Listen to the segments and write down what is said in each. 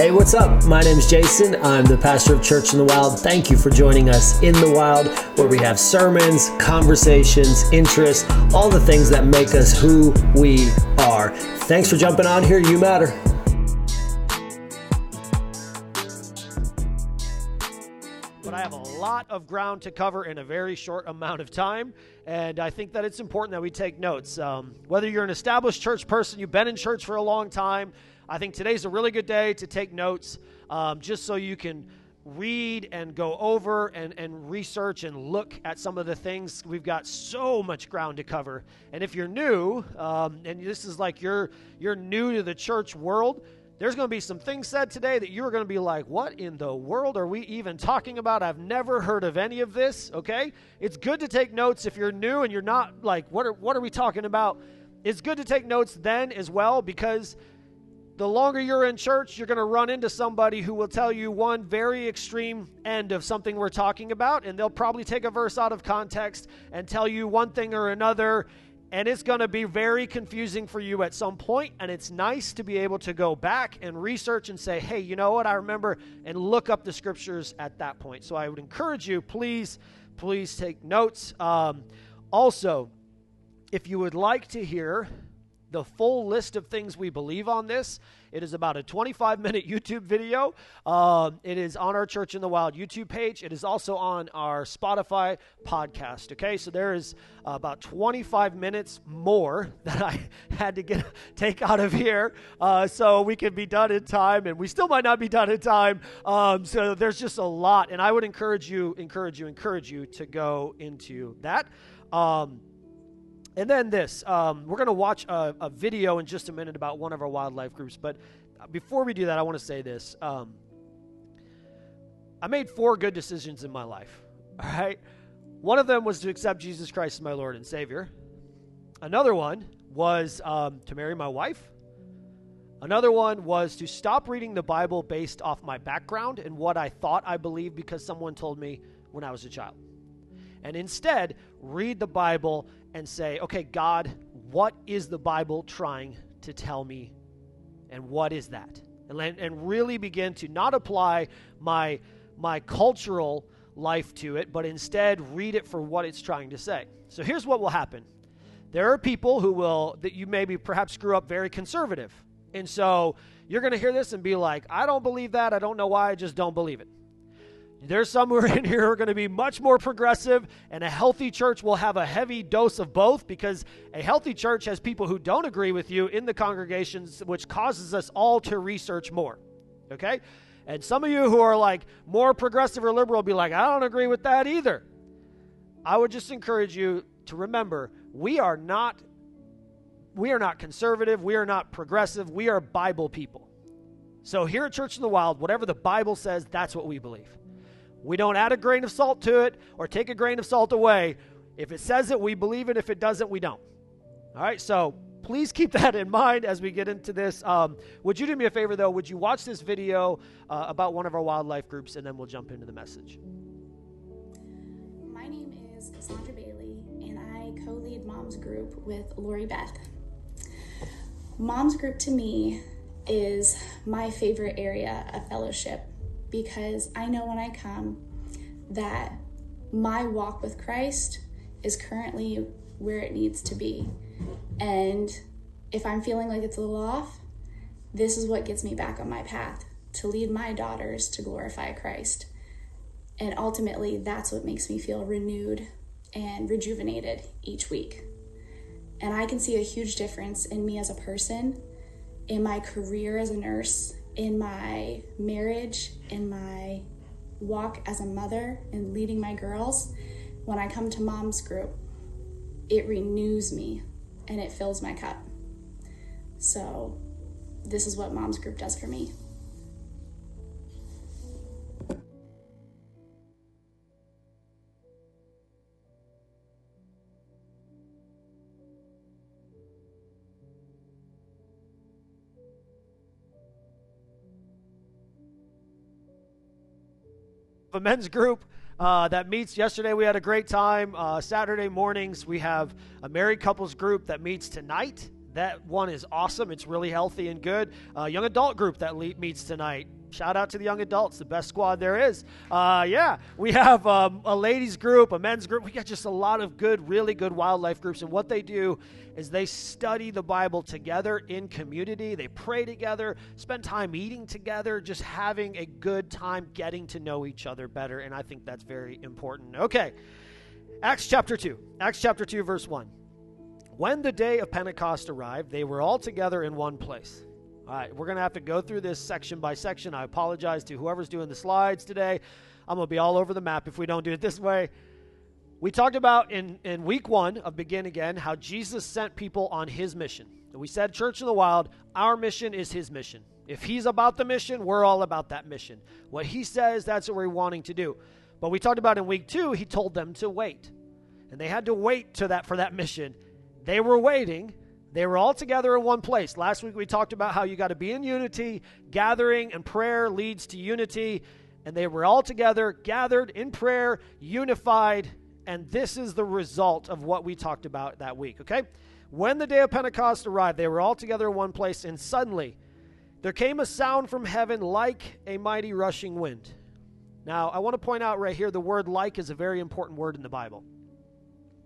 Hey, what's up? My name is Jason. I'm the pastor of Church in the Wild. Thank you for joining us in the wild, where we have sermons, conversations, interests, all the things that make us who we are. Thanks for jumping on here. You matter. but I have a lot of ground to cover in a very short amount of time. And I think that it's important that we take notes. Um, whether you're an established church person, you've been in church for a long time, I think today's a really good day to take notes um, just so you can read and go over and, and research and look at some of the things. We've got so much ground to cover. And if you're new, um, and this is like you're, you're new to the church world, there's going to be some things said today that you're going to be like, what in the world are we even talking about? I've never heard of any of this, okay? It's good to take notes if you're new and you're not like, what are, what are we talking about? It's good to take notes then as well because the longer you're in church, you're going to run into somebody who will tell you one very extreme end of something we're talking about, and they'll probably take a verse out of context and tell you one thing or another, and it's going to be very confusing for you at some point, and it's nice to be able to go back and research and say, hey, you know what, I remember, and look up the scriptures at that point. So I would encourage you, please, please take notes. Um, also, if you would like to hear the full list of things we believe on this. It is about a 25 minute YouTube video. Um, it is on our Church in the Wild YouTube page. It is also on our Spotify podcast. Okay, so there is about 25 minutes more that I had to get take out of here, uh, so we can be done in time, and we still might not be done in time. Um, so there's just a lot, and I would encourage you, encourage you, encourage you to go into that. Um, and then this um, we're going to watch a, a, video in just a minute about one of our wildlife groups. But before we do that, I want to say this. Um, I made four good decisions in my life. All right. One of them was to accept Jesus Christ as my Lord and Savior. Another one was um, to marry my wife. Another one was to stop reading the Bible based off my background and what I thought I believed because someone told me when I was a child. And instead, read the Bible and say, okay, God, what is the Bible trying to tell me? And what is that? And, and really begin to not apply my, my cultural life to it, but instead read it for what it's trying to say. So here's what will happen there are people who will, that you maybe perhaps grew up very conservative. And so you're going to hear this and be like, I don't believe that. I don't know why. I just don't believe it. There's some who are in here who are going to be much more progressive, and a healthy church will have a heavy dose of both because a healthy church has people who don't agree with you in the congregations, which causes us all to research more. Okay? And some of you who are like more progressive or liberal will be like, I don't agree with that either. I would just encourage you to remember we are not we are not conservative, we are not progressive, we are Bible people. So here at Church in the Wild, whatever the Bible says, that's what we believe. We don't add a grain of salt to it or take a grain of salt away. If it says it, we believe it. If it doesn't, we don't. All right, so please keep that in mind as we get into this. Um, would you do me a favor, though? Would you watch this video uh, about one of our wildlife groups, and then we'll jump into the message? My name is Cassandra Bailey, and I co lead Mom's Group with Lori Beth. Mom's Group to me is my favorite area of fellowship because I know when I come that my walk with Christ is currently where it needs to be. And if I'm feeling like it's a little off, this is what gets me back on my path to lead my daughters to glorify Christ. And ultimately, that's what makes me feel renewed and rejuvenated each week. And I can see a huge difference in me as a person, in my career as a nurse, in my marriage, in my walk as a mother and leading my girls, when I come to mom's group, it renews me and it fills my cup. So, this is what mom's group does for me. A men's group uh, that meets yesterday. We had a great time. Uh, Saturday mornings, we have a married couples group that meets tonight. That one is awesome. It's really healthy and good. Uh, young adult group that le- meets tonight. Shout out to the young adults, the best squad there is. Uh, yeah, we have um, a ladies group, a men's group. We got just a lot of good, really good wildlife groups. And what they do is they study the Bible together in community. They pray together, spend time eating together, just having a good time getting to know each other better. And I think that's very important. Okay, Acts chapter 2. Acts chapter 2, verse 1. When the day of Pentecost arrived, they were all together in one place. All right, we're going to have to go through this section by section. I apologize to whoever's doing the slides today. I'm going to be all over the map if we don't do it this way. We talked about in, in week one of Begin Again how Jesus sent people on his mission. We said, Church in the Wild, our mission is his mission. If he's about the mission, we're all about that mission. What he says, that's what we're wanting to do. But we talked about in week two, he told them to wait. And they had to wait to that for that mission. They were waiting, they were all together in one place. Last week we talked about how you got to be in unity. Gathering and prayer leads to unity. And they were all together, gathered in prayer, unified. And this is the result of what we talked about that week, okay? When the day of Pentecost arrived, they were all together in one place, and suddenly there came a sound from heaven like a mighty rushing wind. Now, I want to point out right here the word like is a very important word in the Bible.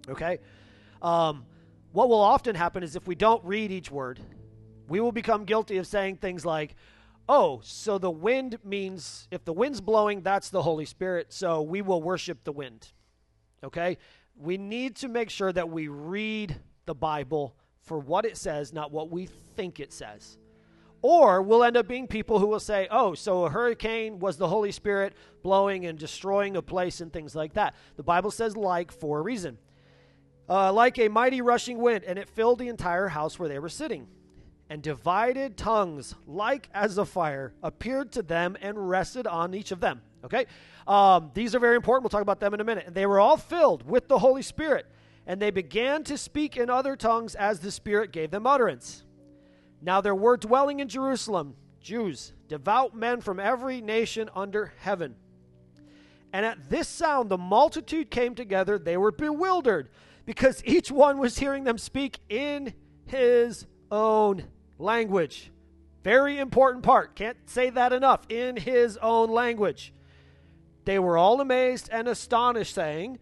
Okay? Um, what will often happen is if we don't read each word, we will become guilty of saying things like, oh, so the wind means if the wind's blowing, that's the Holy Spirit, so we will worship the wind. Okay? We need to make sure that we read the Bible for what it says, not what we think it says. Or we'll end up being people who will say, oh, so a hurricane was the Holy Spirit blowing and destroying a place and things like that. The Bible says like for a reason uh, like a mighty rushing wind, and it filled the entire house where they were sitting. And divided tongues, like as a fire, appeared to them and rested on each of them. Okay? Um, these are very important. We'll talk about them in a minute. And they were all filled with the Holy Spirit, and they began to speak in other tongues as the Spirit gave them utterance. Now there were dwelling in Jerusalem Jews, devout men from every nation under heaven. And at this sound, the multitude came together. They were bewildered because each one was hearing them speak in his own language. Very important part. Can't say that enough. In his own language. They were all amazed and astonished, saying,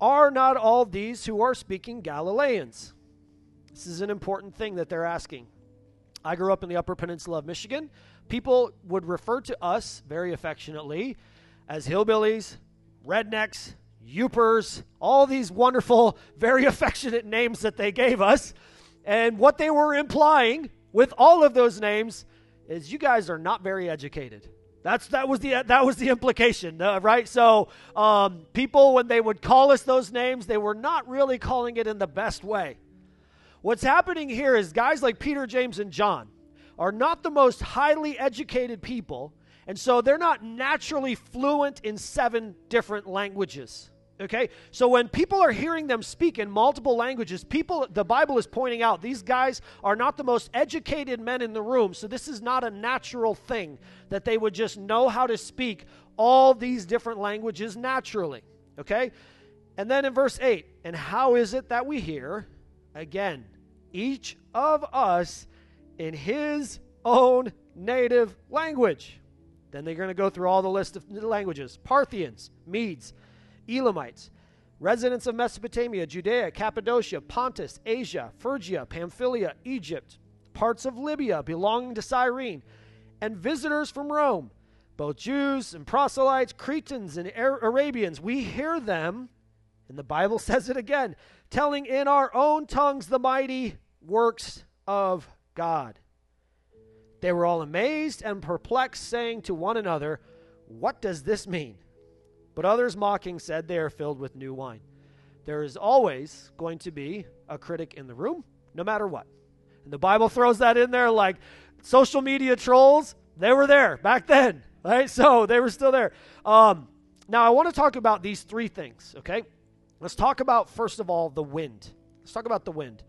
Are not all these who are speaking Galileans? This is an important thing that they're asking. I grew up in the Upper Peninsula of Michigan. People would refer to us very affectionately as hillbillies, rednecks, Yoopers, all these wonderful, very affectionate names that they gave us. And what they were implying with all of those names is you guys are not very educated. That's that was the that was the implication, uh, right? So um, people, when they would call us those names, they were not really calling it in the best way. What's happening here is guys like Peter, James, and John are not the most highly educated people, and so they're not naturally fluent in seven different languages. Okay? So when people are hearing them speak in multiple languages, people the Bible is pointing out these guys are not the most educated men in the room. So this is not a natural thing that they would just know how to speak all these different languages naturally. Okay? And then in verse 8, and how is it that we hear again each of us in his own native language? Then they're going to go through all the list of languages Parthians, Medes, Elamites, residents of Mesopotamia, Judea, Cappadocia, Pontus, Asia, Phrygia, Pamphylia, Egypt, parts of Libya belonging to Cyrene, and visitors from Rome, both Jews and proselytes, Cretans and Arabians. We hear them, and the Bible says it again, telling in our own tongues the mighty works of God. They were all amazed and perplexed, saying to one another, What does this mean? But others mocking said they are filled with new wine. There is always going to be a critic in the room, no matter what. And the Bible throws that in there like social media trolls, they were there back then, right? So they were still there. Um, now, I want to talk about these three things, okay? Let's talk about, first of all, the wind. Let's talk about the wind.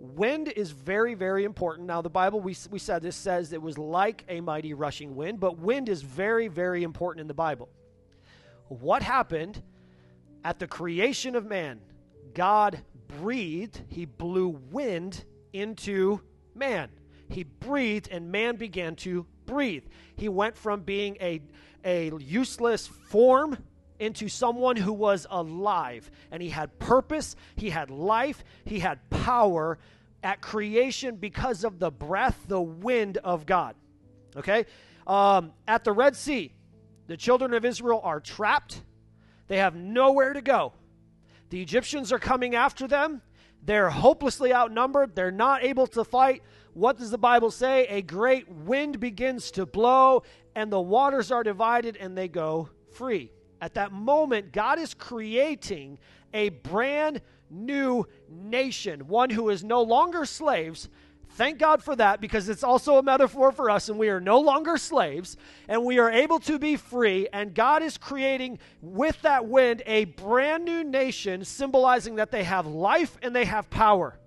Wind is very, very important. Now, the Bible, we, we said this says it was like a mighty rushing wind, but wind is very, very important in the Bible what happened at the creation of man. God breathed, he blew wind into man. He breathed, and man began to breathe. He went from being a, a useless form into someone who was alive. And he had purpose, he had life, he had power at creation because of the breath, the wind of God. Okay? Um, at the Red Sea, the children of Israel are trapped, they have nowhere to go. The Egyptians are coming after them. They're hopelessly outnumbered. They're not able to fight. What does the Bible say? A great wind begins to blow, and the waters are divided, and they go free. At that moment, God is creating a brand new nation, one who is no longer slaves. Thank God for that because it's also a metaphor for us, and we are no longer slaves, and we are able to be free. And God is creating with that wind a brand new nation, symbolizing that they have life and they have power.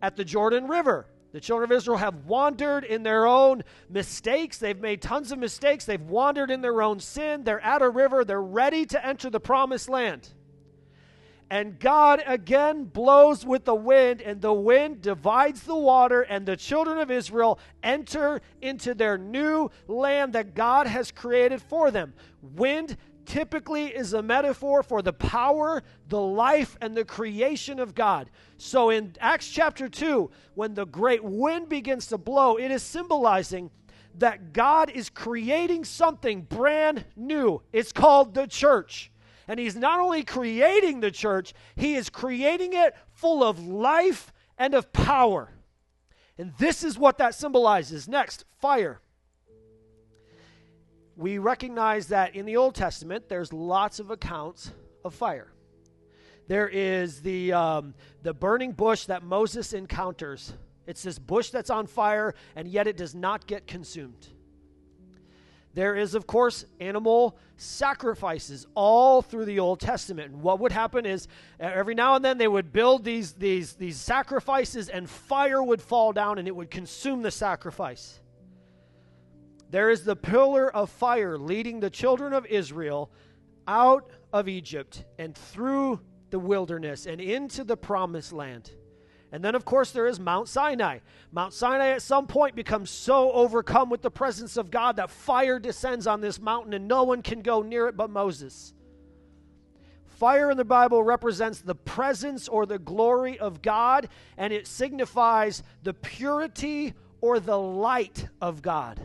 At the Jordan River, the children of Israel have wandered in their own mistakes. They've made tons of mistakes. They've wandered in their own sin. They're at a river. They're ready to enter the promised land. And God again blows with the wind, and the wind divides the water, and the children of Israel enter into their new land that God has created for them. Wind typically is a metaphor for the power, the life, and the creation of God. So in Acts chapter 2, when the great wind begins to blow, it is symbolizing that God is creating something brand new. It's called the church. And He's not only creating the church, He is creating it full of life and of power. And this is what that symbolizes. Next, fire we recognize that in the Old Testament, there's lots of accounts of fire. There is the, um, the burning bush that Moses encounters. It's this bush that's on fire, and yet it does not get consumed. There is, of course, animal sacrifices all through the Old Testament. And what would happen is every now and then they would build these, these, these sacrifices, and fire would fall down and it would consume the sacrifice. There is the pillar of fire leading the children of Israel out of Egypt and through the wilderness and into the promised land. And then, of course, there is Mount Sinai. Mount Sinai at some point becomes so overcome with the presence of God that fire descends on this mountain and no one can go near it but Moses. Fire in the Bible represents the presence or the glory of God, and it signifies the purity or the light of God.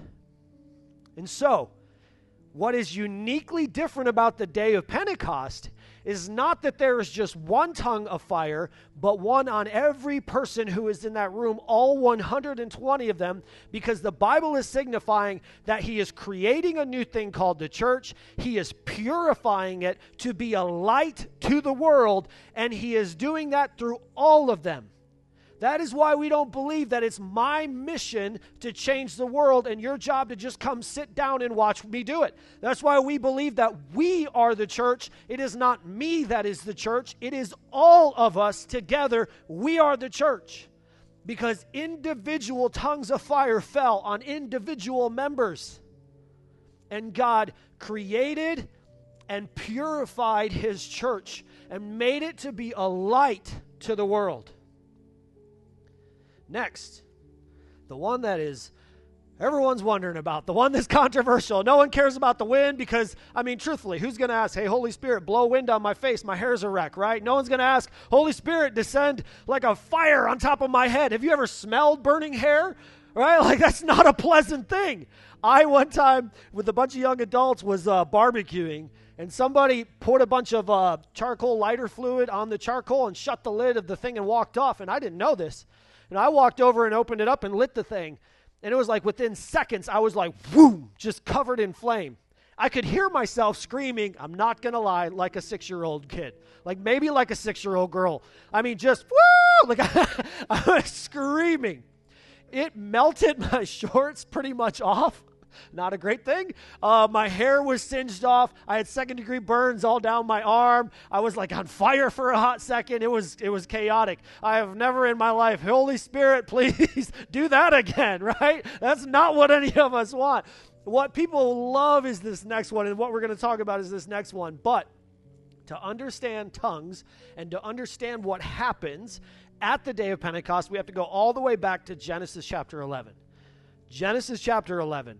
And so, what is uniquely different about the day of Pentecost is not that there is just one tongue of fire, but one on every person who is in that room, all 120 of them, because the Bible is signifying that He is creating a new thing called the church. He is purifying it to be a light to the world, and He is doing that through all of them. That is why we don't believe that it's my mission to change the world and your job to just come sit down and watch me do it. That's why we believe that we are the church. It is not me that is the church, it is all of us together. We are the church. Because individual tongues of fire fell on individual members. And God created and purified his church and made it to be a light to the world. Next, the one that is everyone's wondering about, the one that's controversial. No one cares about the wind because, I mean, truthfully, who's going to ask, hey, Holy Spirit, blow wind on my face? My hair's a wreck, right? No one's going to ask, Holy Spirit, descend like a fire on top of my head. Have you ever smelled burning hair? Right? Like, that's not a pleasant thing. I, one time, with a bunch of young adults, was uh, barbecuing and somebody poured a bunch of uh, charcoal lighter fluid on the charcoal and shut the lid of the thing and walked off. And I didn't know this. And I walked over and opened it up and lit the thing. And it was like within seconds, I was like, boom, just covered in flame. I could hear myself screaming, I'm not going to lie, like a six year old kid. Like maybe like a six year old girl. I mean, just woo! Like I was screaming. It melted my shorts pretty much off. Not a great thing. Uh, my hair was singed off. I had second degree burns all down my arm. I was like on fire for a hot second. It was it was chaotic. I have never in my life, Holy Spirit, please do that again. Right? That's not what any of us want. What people love is this next one, and what we're going to talk about is this next one. But to understand tongues and to understand what happens at the day of Pentecost, we have to go all the way back to Genesis chapter 11. Genesis chapter 11.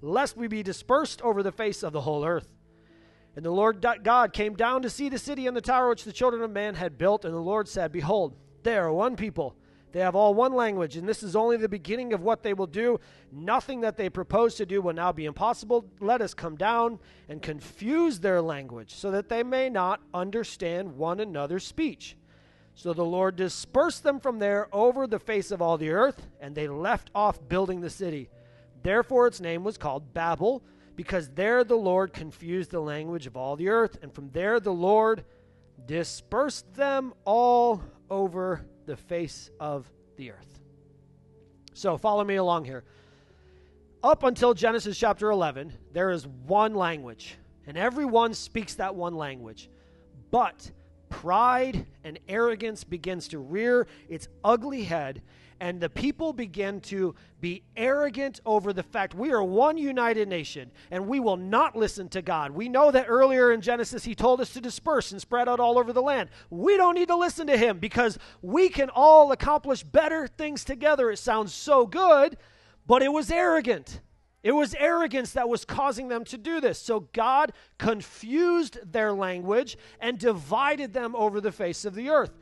lest we be dispersed over the face of the whole earth. And the Lord God came down to see the city and the tower which the children of man had built. And the Lord said, Behold, they are one people they have all one language, and this is only the beginning of what they will do. Nothing that they propose to do will now be impossible. Let us come down and confuse their language, so that they may not understand one another's speech. So the Lord dispersed them from there over the face of all the earth, and they left off building the city. Therefore its name was called Babel, because there the Lord confused the language of all the earth, and from there the Lord dispersed them all over the face of the earth. So follow me along here. Up until Genesis chapter 11, there is one language, and everyone speaks that one language. But pride and arrogance begins to rear its ugly head and the people begin to be arrogant over the fact we are one united nation and we will not listen to God. We know that earlier in Genesis he told us to disperse and spread out all over the land. We don't need to listen to him because we can all accomplish better things together. It sounds so good, but it was arrogant. It was arrogance that was causing them to do this. So God confused their language and divided them over the face of the earth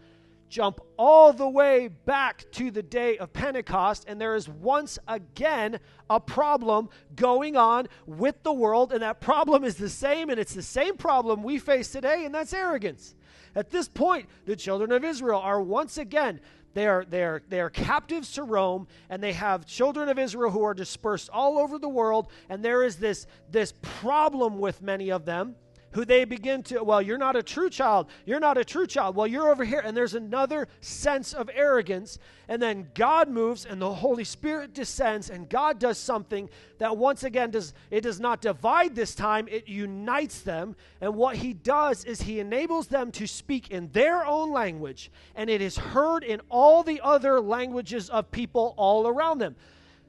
jump all the way back to the day of Pentecost, and there is once again a problem going on with the world, and that problem is the same, and it's the same problem we face today, and that's arrogance. At this point, the children of Israel are once again. They are, they, are, they are captives to Rome, and they have children of Israel who are dispersed all over the world, and there is this, this problem with many of them who they begin to, well, you're not a true child. You're not a true child. Well, you're over here. And there's another sense of arrogance. And then God moves and the Holy Spirit descends and God does something that once again does it does not divide this time, it unites them. And what he does is he enables them to speak in their own language, and it is heard in all the other languages of people all around them.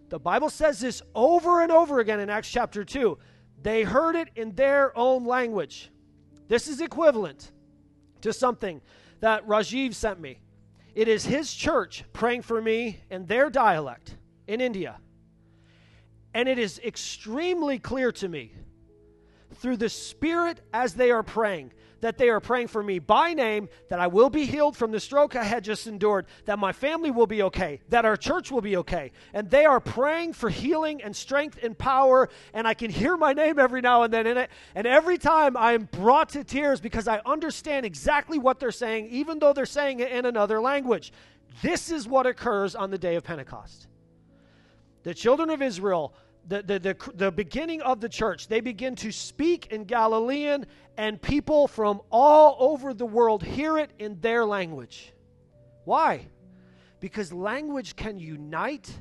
The Bible says this over and over again in Acts chapter 2 they heard it in their own language. This is equivalent to something that Rajiv sent me. It is his church praying for me in their dialect in India. And it is extremely clear to me through the Spirit as they are praying that they are praying for me by name, that I will be healed from the stroke I had just endured, that my family will be okay, that our church will be okay. And they are praying for healing and strength and power, and I can hear my name every now and then in it. And every time I am brought to tears because I understand exactly what they're saying, even though they're saying it in another language. This is what occurs on the day of Pentecost. The children of Israel the, the, the, the, beginning of the church, they begin to speak in Galilean, and people from all over the world hear it in their language. Why? Because language can unite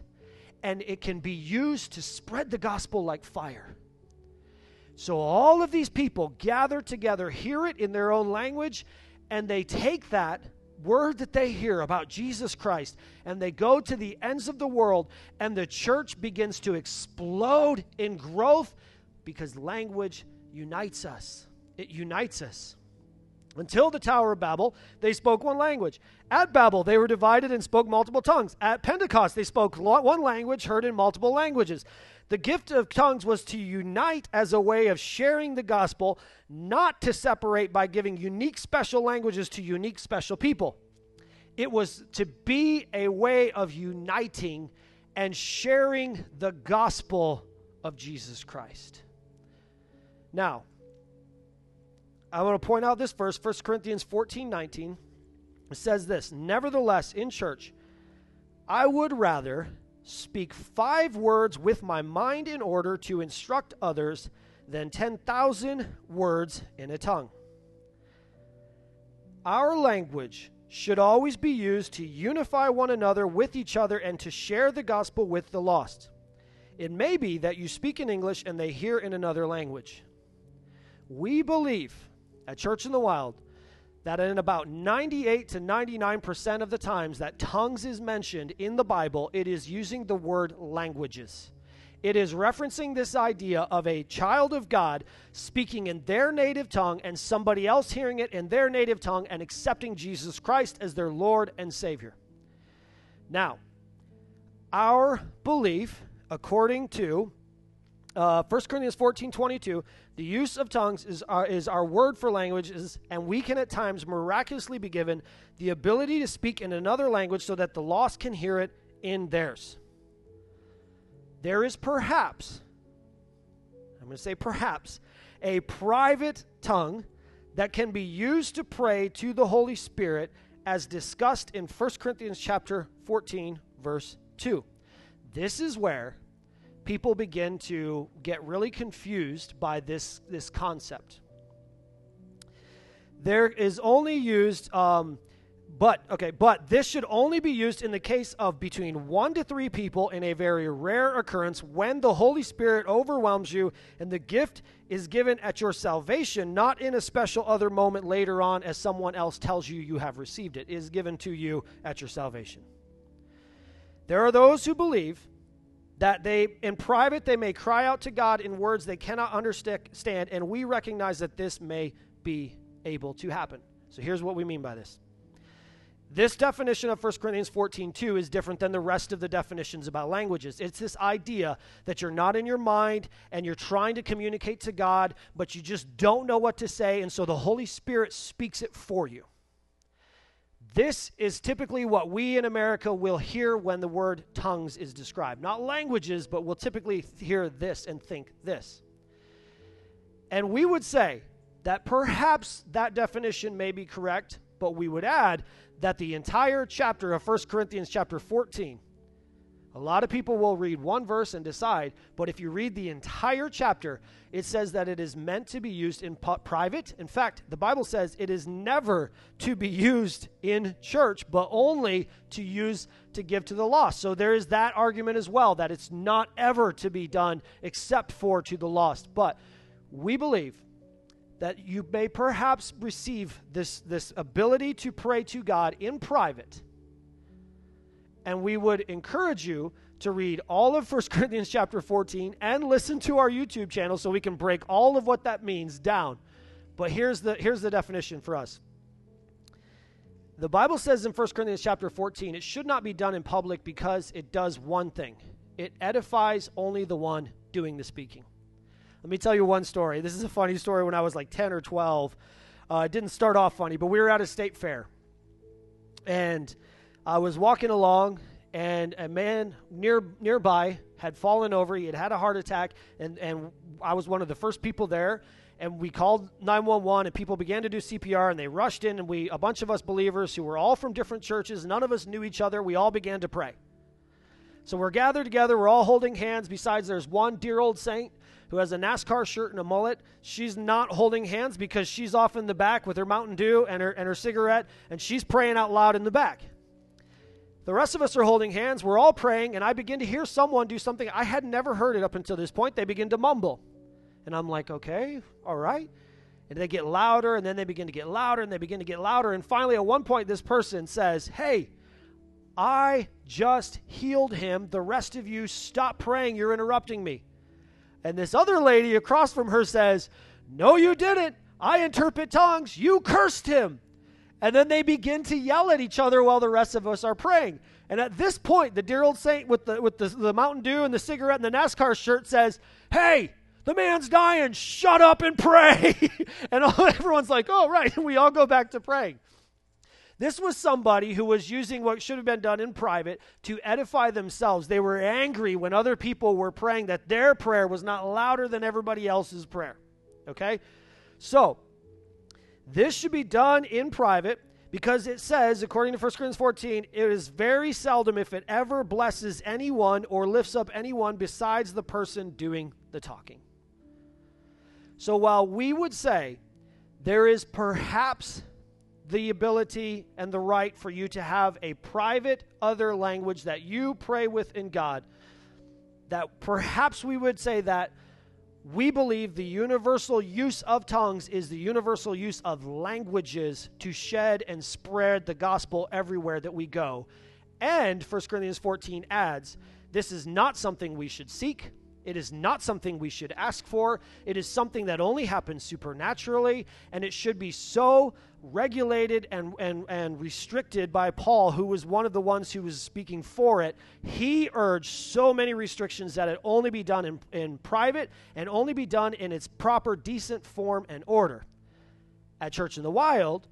and it can be used to spread the gospel like fire. So all of these people gather together, hear it in their own language, and they take that word that they hear about Jesus Christ and they go to the ends of the world and the church begins to explode in growth because language unites us. It unites us. Until the Tower of Babel, they spoke one language. At Babel, they were divided and spoke multiple tongues. At Pentecost, they spoke one language heard in multiple languages. The gift of tongues was to unite as a way of sharing the gospel, not to separate by giving unique special languages to unique special people. It was to be a way of uniting and sharing the gospel of Jesus Christ. Now, I want to point out this verse, 1 Corinthians 14 19. It says this Nevertheless, in church, I would rather speak five words with my mind in order to instruct others than 10,000 words in a tongue. Our language should always be used to unify one another with each other and to share the gospel with the lost. It may be that you speak in English and they hear in another language. We believe at Church in the Wild that in about 98 to 99% of the times that tongues is mentioned in the Bible, it is using the word languages. It is referencing this idea of a child of God speaking in their native tongue and somebody else hearing it in their native tongue and accepting Jesus Christ as their Lord and Savior. Now, our belief, according to uh, 1 Corinthians 14 22, the use of tongues is our, is our word for languages, and we can at times miraculously be given the ability to speak in another language so that the lost can hear it in theirs. There is perhaps, I'm going to say perhaps, a private tongue that can be used to pray to the Holy Spirit as discussed in 1 Corinthians chapter 14 verse 2. This is where people begin to get really confused by this this concept. There is only used um, but, okay, but this should only be used in the case of between one to three people in a very rare occurrence when the Holy Spirit overwhelms you and the gift is given at your salvation, not in a special other moment later on as someone else tells you you have received it. It is given to you at your salvation. There are those who believe that they, in private, they may cry out to God in words they cannot understand, and we recognize that this may be able to happen. So here's what we mean by this. This definition of 1 Corinthians 14 2 is different than the rest of the definitions about languages. It's this idea that you're not in your mind and you're trying to communicate to God, but you just don't know what to say, and so the Holy Spirit speaks it for you. This is typically what we in America will hear when the word tongues is described. Not languages, but we'll typically hear this and think this. And we would say that perhaps that definition may be correct, but we would add that the entire chapter of 1 Corinthians, chapter 14, a lot of people will read one verse and decide, but if you read the entire chapter, it says that it is meant to be used in private. In fact, the Bible says it is never to be used in church, but only to use to give to the lost. So there is that argument as well that it's not ever to be done except for to the lost. But we believe that you may perhaps receive this, this ability to pray to God in private. And we would encourage you to read all of 1 Corinthians chapter 14 and listen to our YouTube channel so we can break all of what that means down. But here's the, here's the definition for us. The Bible says in 1 Corinthians chapter 14, it should not be done in public because it does one thing it edifies only the one doing the speaking. Let me tell you one story. This is a funny story when I was like 10 or 12. Uh, it didn't start off funny, but we were at a state fair. And I was walking along, and a man near nearby had fallen over. He had had a heart attack, and, and I was one of the first people there. And we called 911, and people began to do CPR, and they rushed in. And we, a bunch of us believers who were all from different churches, none of us knew each other, we all began to pray. So we're gathered together, we're all holding hands. Besides, there's one dear old saint who has a NASCAR shirt and a mullet. She's not holding hands because she's off in the back with her Mountain Dew and her, and her cigarette, and she's praying out loud in the back. The rest of us are holding hands. We're all praying, and I begin to hear someone do something I had never heard it up until this point. They begin to mumble. And I'm like, okay, all right. And they get louder, and then they begin to get louder, and they begin to get louder. And finally, at one point, this person says, Hey, I just healed him. The rest of you, stop praying. You're interrupting me. And this other lady across from her says, No, you didn't. I interpret tongues. You cursed him. And then they begin to yell at each other while the rest of us are praying. And at this point, the dear old saint with the, with the, the Mountain Dew and the cigarette and the NASCAR shirt says, Hey, the man's dying. Shut up and pray. and all, everyone's like, Oh, right. And we all go back to praying. This was somebody who was using what should have been done in private to edify themselves. They were angry when other people were praying that their prayer was not louder than everybody else's prayer. Okay? So, this should be done in private because it says, according to 1 Corinthians 14, it is very seldom, if it ever blesses anyone or lifts up anyone besides the person doing the talking. So while we would say there is perhaps the ability and the right for you to have a private other language that you pray with in God. That perhaps we would say that we believe the universal use of tongues is the universal use of languages to shed and spread the gospel everywhere that we go. And 1 Corinthians 14 adds, this is not something we should seek. It is not something we should ask for. It is something that only happens supernaturally, and it should be so regulated and, and, and restricted by Paul, who was one of the ones who was speaking for it. He urged so many restrictions that it only be done in, in private and only be done in its proper, decent form and order. At Church in the Wild,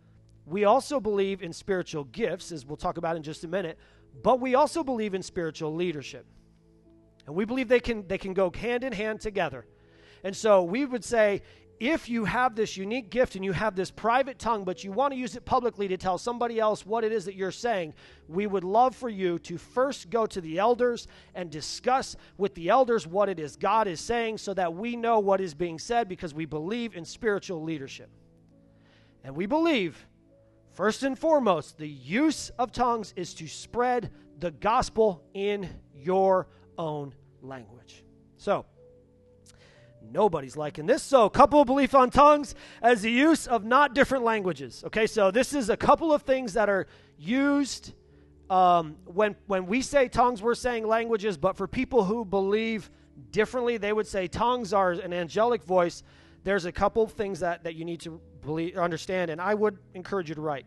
we also believe in spiritual gifts, as we'll talk about in just a minute, but we also believe in spiritual leadership. And we believe they can, they can go hand in hand together. And so we would say if you have this unique gift and you have this private tongue, but you want to use it publicly to tell somebody else what it is that you're saying, we would love for you to first go to the elders and discuss with the elders what it is God is saying so that we know what is being said because we believe in spiritual leadership. And we believe, first and foremost, the use of tongues is to spread the gospel in your own language. So, nobody's liking this. So, couple of belief on tongues as the use of not different languages. Okay, so this is a couple of things that are used um, when when we say tongues, we're saying languages. But for people who believe differently, they would say tongues are an angelic voice. There's a couple of things that that you need to believe, understand, and I would encourage you to write,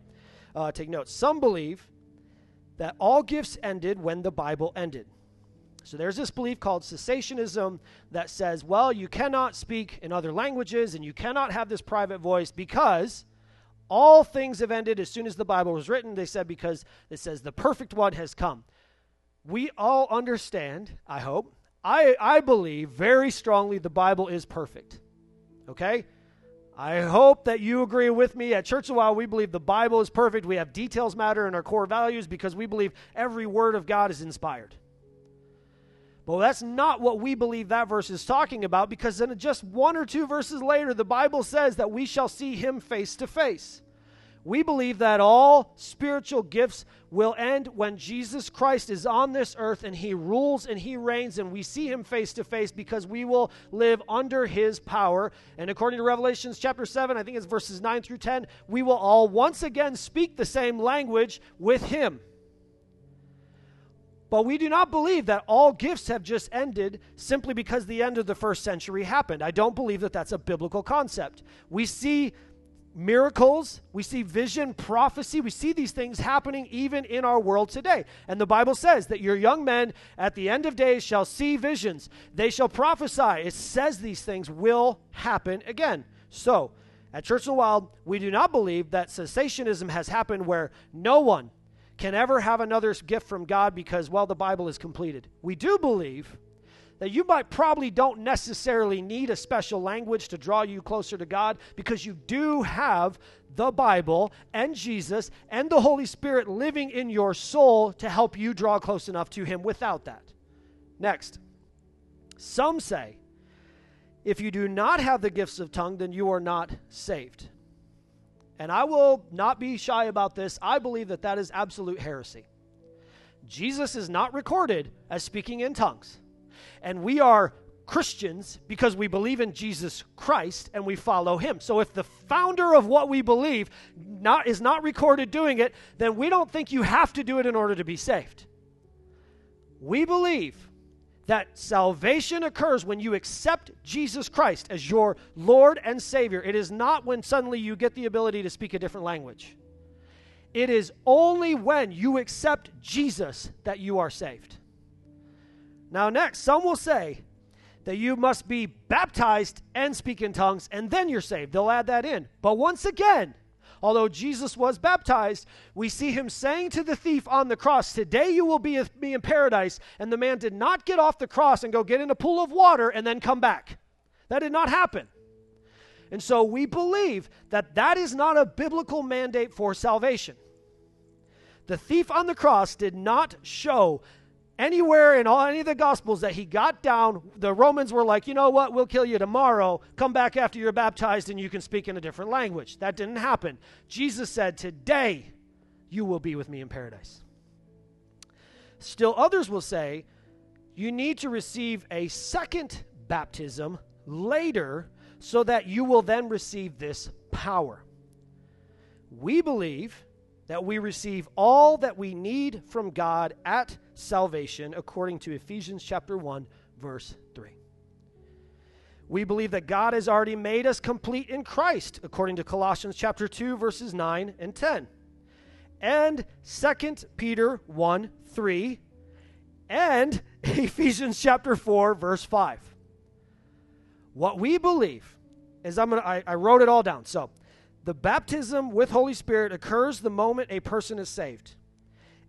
uh, take notes. Some believe that all gifts ended when the Bible ended. So there's this belief called cessationism that says, well, you cannot speak in other languages and you cannot have this private voice because all things have ended as soon as the Bible was written. They said because it says the perfect one has come. We all understand, I hope. I, I believe very strongly the Bible is perfect. Okay? I hope that you agree with me. At Church of Wild, we believe the Bible is perfect. We have details matter in our core values because we believe every word of God is inspired. Well, that's not what we believe that verse is talking about because then just one or two verses later, the Bible says that we shall see him face to face. We believe that all spiritual gifts will end when Jesus Christ is on this earth and he rules and he reigns and we see him face to face because we will live under his power. And according to Revelations chapter 7, I think it's verses 9 through 10, we will all once again speak the same language with him. But we do not believe that all gifts have just ended simply because the end of the first century happened. I don't believe that that's a biblical concept. We see miracles, we see vision, prophecy, we see these things happening even in our world today. And the Bible says that your young men at the end of days shall see visions, they shall prophesy. It says these things will happen again. So, at Church of the Wild, we do not believe that cessationism has happened where no one can ever have another gift from God because, well, the Bible is completed. We do believe that you might probably don't necessarily need a special language to draw you closer to God because you do have the Bible and Jesus and the Holy Spirit living in your soul to help you draw close enough to Him without that. Next, some say if you do not have the gifts of tongue, then you are not saved. And I will not be shy about this. I believe that that is absolute heresy. Jesus is not recorded as speaking in tongues. And we are Christians because we believe in Jesus Christ and we follow him. So if the founder of what we believe not, is not recorded doing it, then we don't think you have to do it in order to be saved. We believe that salvation occurs when you accept Jesus Christ as your Lord and Savior. It is not when suddenly you get the ability to speak a different language. It is only when you accept Jesus that you are saved. Now, next, some will say that you must be baptized and speak in tongues, and then you're saved. They'll add that in. But once again, Although Jesus was baptized, we see him saying to the thief on the cross, Today you will be, with me in paradise. And the man did not get off the cross and go get in a pool of water and then come back. That did not happen. And so we believe that that is not a biblical mandate for salvation. The thief on the cross did not show anywhere in all any of the gospels that he got down the romans were like you know what? We'll kill you tomorrow. Come back after you're baptized and you can speak in a different language. That didn't happen. Jesus said today you will be with me in paradise. Still others will say you need to receive a second baptism later so that you will then receive this power. We believe that we receive all that we need from God at salvation according to Ephesians chapter 1 verse 3. We believe that God has already made us complete in Christ according to Colossians chapter 2 verses 9 and 10. And 2 Peter 1 3 and Ephesians chapter 4 verse 5. What we believe is I'm gonna I, I wrote it all down. So the baptism with Holy Spirit occurs the moment a person is saved.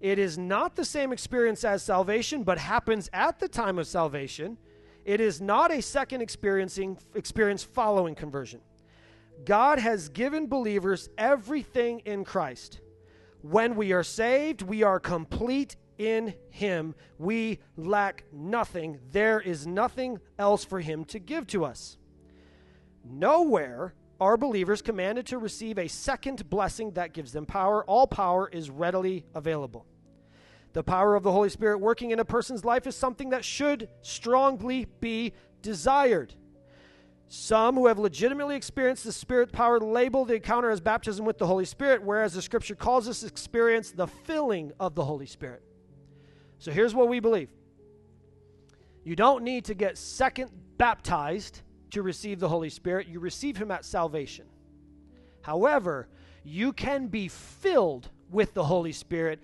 It is not the same experience as salvation, but happens at the time of salvation. It is not a second experiencing experience following conversion. God has given believers everything in Christ. When we are saved, we are complete in Him. We lack nothing. There is nothing else for Him to give to us. Nowhere are believers commanded to receive a second blessing that gives them power. All power is readily available. The power of the Holy Spirit working in a person's life is something that should strongly be desired. Some who have legitimately experienced the Spirit power label the encounter as baptism with the Holy Spirit, whereas the Scripture calls this experience the filling of the Holy Spirit. So here's what we believe you don't need to get second baptized to receive the Holy Spirit, you receive Him at salvation. However, you can be filled with the Holy Spirit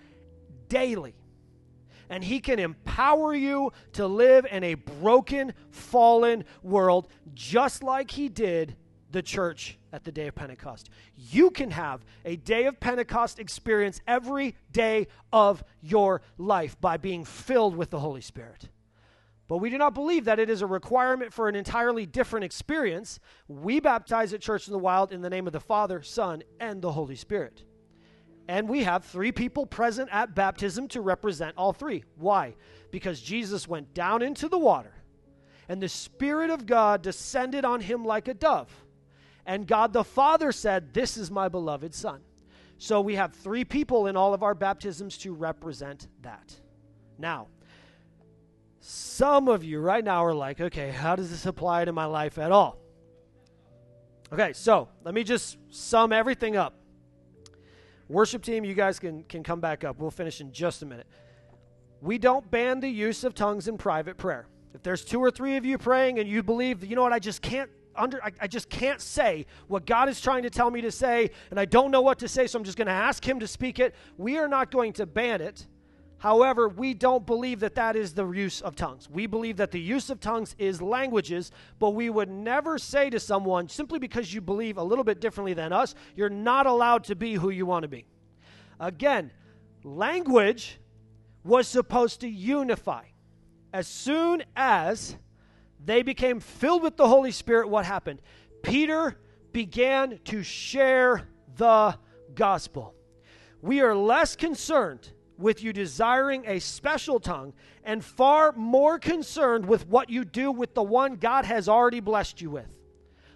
daily. And He can empower you to live in a broken, fallen world, just like He did the church at the day of Pentecost. You can have a day of Pentecost experience every day of your life by being filled with the Holy Spirit. But we do not believe that it is a requirement for an entirely different experience. We baptize at Church in the Wild in the name of the Father, Son, and the Holy Spirit. And we have three people present at baptism to represent all three. Why? Because Jesus went down into the water, and the Spirit of God descended on him like a dove. And God the Father said, This is my beloved Son. So we have three people in all of our baptisms to represent that. Now, some of you right now are like, okay, how does this apply to my life at all? Okay, so let me just sum everything up. Worship team, you guys can, can come back up. We'll finish in just a minute. We don't ban the use of tongues in private prayer. If there's two or three of you praying and you believe, you know what, I just can't under I, I, just can't say what God is trying to tell me to say, and I don't know what to say, so I'm just going to ask Him to speak it. We are not going to ban it. However, we don't believe that that is the use of tongues. We believe that the use of tongues is languages, but we would never say to someone, simply because you believe a little bit differently than us, you're not allowed to be who you want to be. Again, language was supposed to unify. As soon as they became filled with the Holy Spirit, what happened? Peter began to share the gospel. We are less concerned with you desiring a special tongue and far more concerned with what you do with the one God has already blessed you with.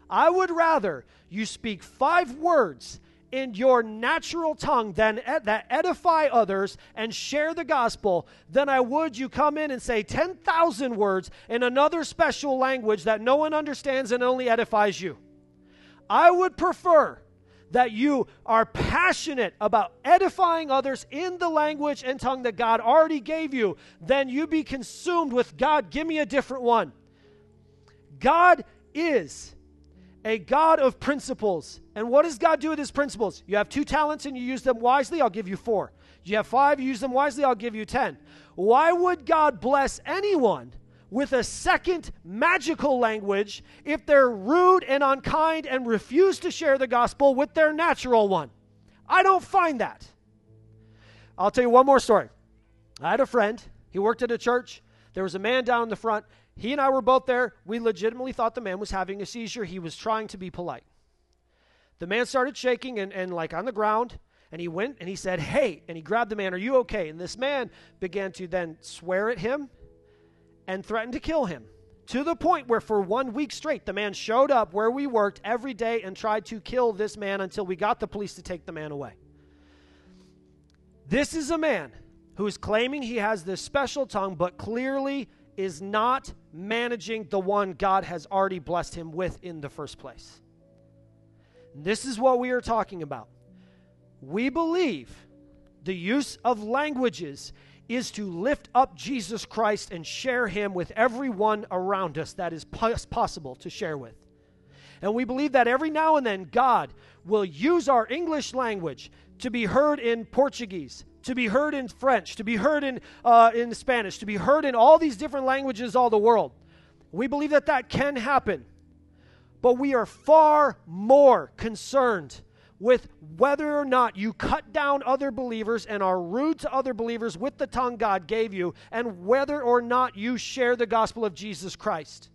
I would rather you speak five words in your natural tongue than ed- that edify others and share the gospel than I would you come in and say 10,000 words in another special language that no one understands and only edifies you. I would prefer that you are passionate about edifying others in the language and tongue that God already gave you, then you be consumed with God, give me a different one. God is a God of principles. And what does God do with his principles? You have two talents and you use them wisely, I'll give you four. You have five, you use them wisely, I'll give you ten. Why would God bless anyone with a second magical language if they're rude and unkind and refuse to share the gospel with their natural one. I don't find that. I'll tell you one more story. I had a friend, he worked at a church. There was a man down in the front. He and I were both there. We legitimately thought the man was having a seizure. He was trying to be polite. The man started shaking and, and like on the ground, And he went and he said, Hey, and he grabbed the man, Are you okay? And this man began to then swear at him and threatened to kill him. To the point where, for one week straight, the man showed up where we worked every day and tried to kill this man until we got the police to take the man away. This is a man who is claiming he has this special tongue, but clearly is not managing the one God has already blessed him with in the first place. This is what we are talking about. We believe the use of languages is to lift up Jesus Christ and share him with everyone around us that is possible to share with. And we believe that every now and then God will use our English language to be heard in Portuguese, to be heard in French, to be heard in, uh, in Spanish, to be heard in all these different languages all the world. We believe that that can happen. But we are far more concerned with whether or not you cut down other believers and are rude to other believers with the tongue God gave you, and whether or not you share the gospel of Jesus Christ.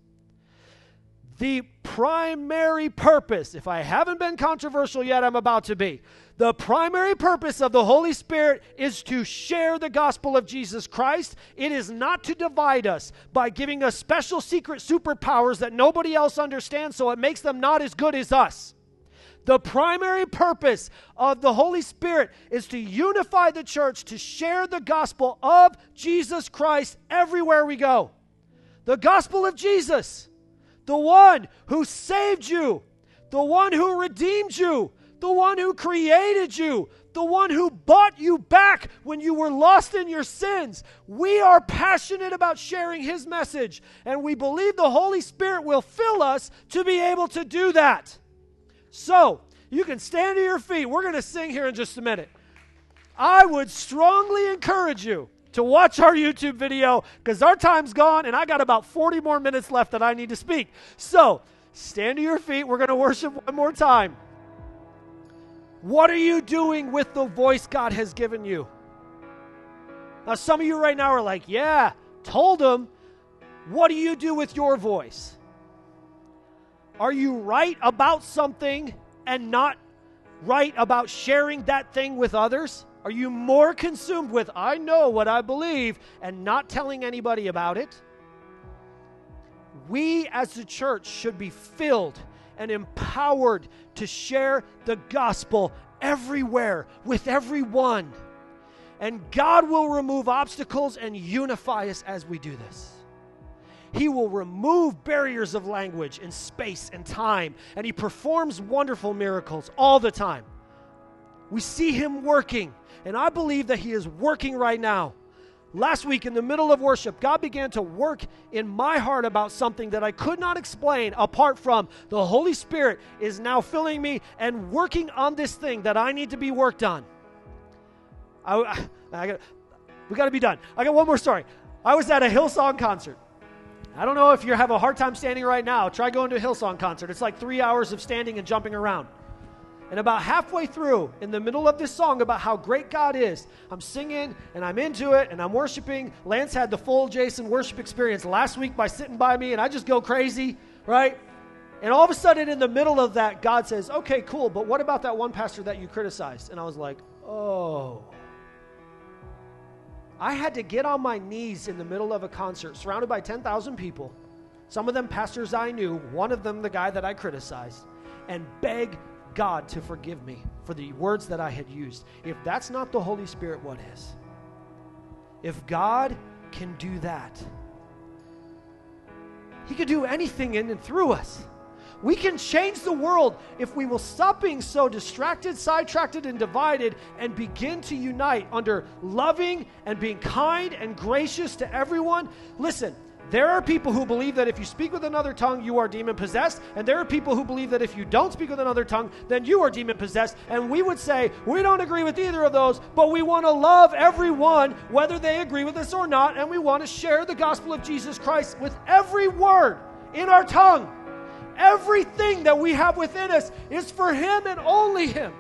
The primary purpose, if I haven't been controversial yet, I'm about to be. The primary purpose of the Holy Spirit is to share the gospel of Jesus Christ. It is not to divide us by giving us special secret superpowers that nobody else understands so it makes them not as good as us. The primary purpose of the Holy Spirit is to unify the church, to share the gospel of Jesus Christ everywhere we go. The gospel of Jesus, the one who saved you, the one who redeemed you, the one who created you, the one who bought you back when you were lost in your sins. We are passionate about sharing his message, and we believe the Holy Spirit will fill us to be able to do that. So, you can stand to your feet. We're going to sing here in just a minute. I would strongly encourage you to watch our YouTube video because our time's gone and I got about 40 more minutes left that I need to speak. So, stand to your feet. We're going to worship one more time. What are you doing with the voice God has given you? Now, some of you right now are like, yeah, told him. What do you do with your voice? Are you right about something and not right about sharing that thing with others? Are you more consumed with, I know what I believe, and not telling anybody about it? We as the church should be filled and empowered to share the gospel everywhere with everyone. And God will remove obstacles and unify us as we do this. He will remove barriers of language and space and time, and He performs wonderful miracles all the time. We see Him working, and I believe that He is working right now. Last week, in the middle of worship, God began to work in my heart about something that I could not explain apart from the Holy Spirit is now filling me and working on this thing that I need to be worked on. I, I got, we got to be done. I got one more story. I was at a Hillsong concert. I don't know if you have a hard time standing right now. Try going to a Hillsong concert. It's like three hours of standing and jumping around. And about halfway through, in the middle of this song about how great God is, I'm singing and I'm into it and I'm worshiping. Lance had the full Jason worship experience last week by sitting by me, and I just go crazy, right? And all of a sudden, in the middle of that, God says, Okay, cool, but what about that one pastor that you criticized? And I was like, Oh. I had to get on my knees in the middle of a concert, surrounded by 10,000 people, some of them pastors I knew, one of them the guy that I criticized, and beg God to forgive me for the words that I had used. If that's not the Holy Spirit, what is? If God can do that, He can do anything in and through us. We can change the world if we will stop being so distracted, sidetracked, and divided and begin to unite under loving and being kind and gracious to everyone. Listen, there are people who believe that if you speak with another tongue, you are demon possessed. And there are people who believe that if you don't speak with another tongue, then you are demon possessed. And we would say, we don't agree with either of those, but we want to love everyone, whether they agree with us or not. And we want to share the gospel of Jesus Christ with every word in our tongue. Everything that we have within us is for Him and only Him.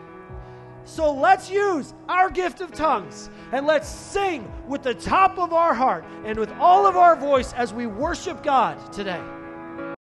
So let's use our gift of tongues and let's sing with the top of our heart and with all of our voice as we worship God today.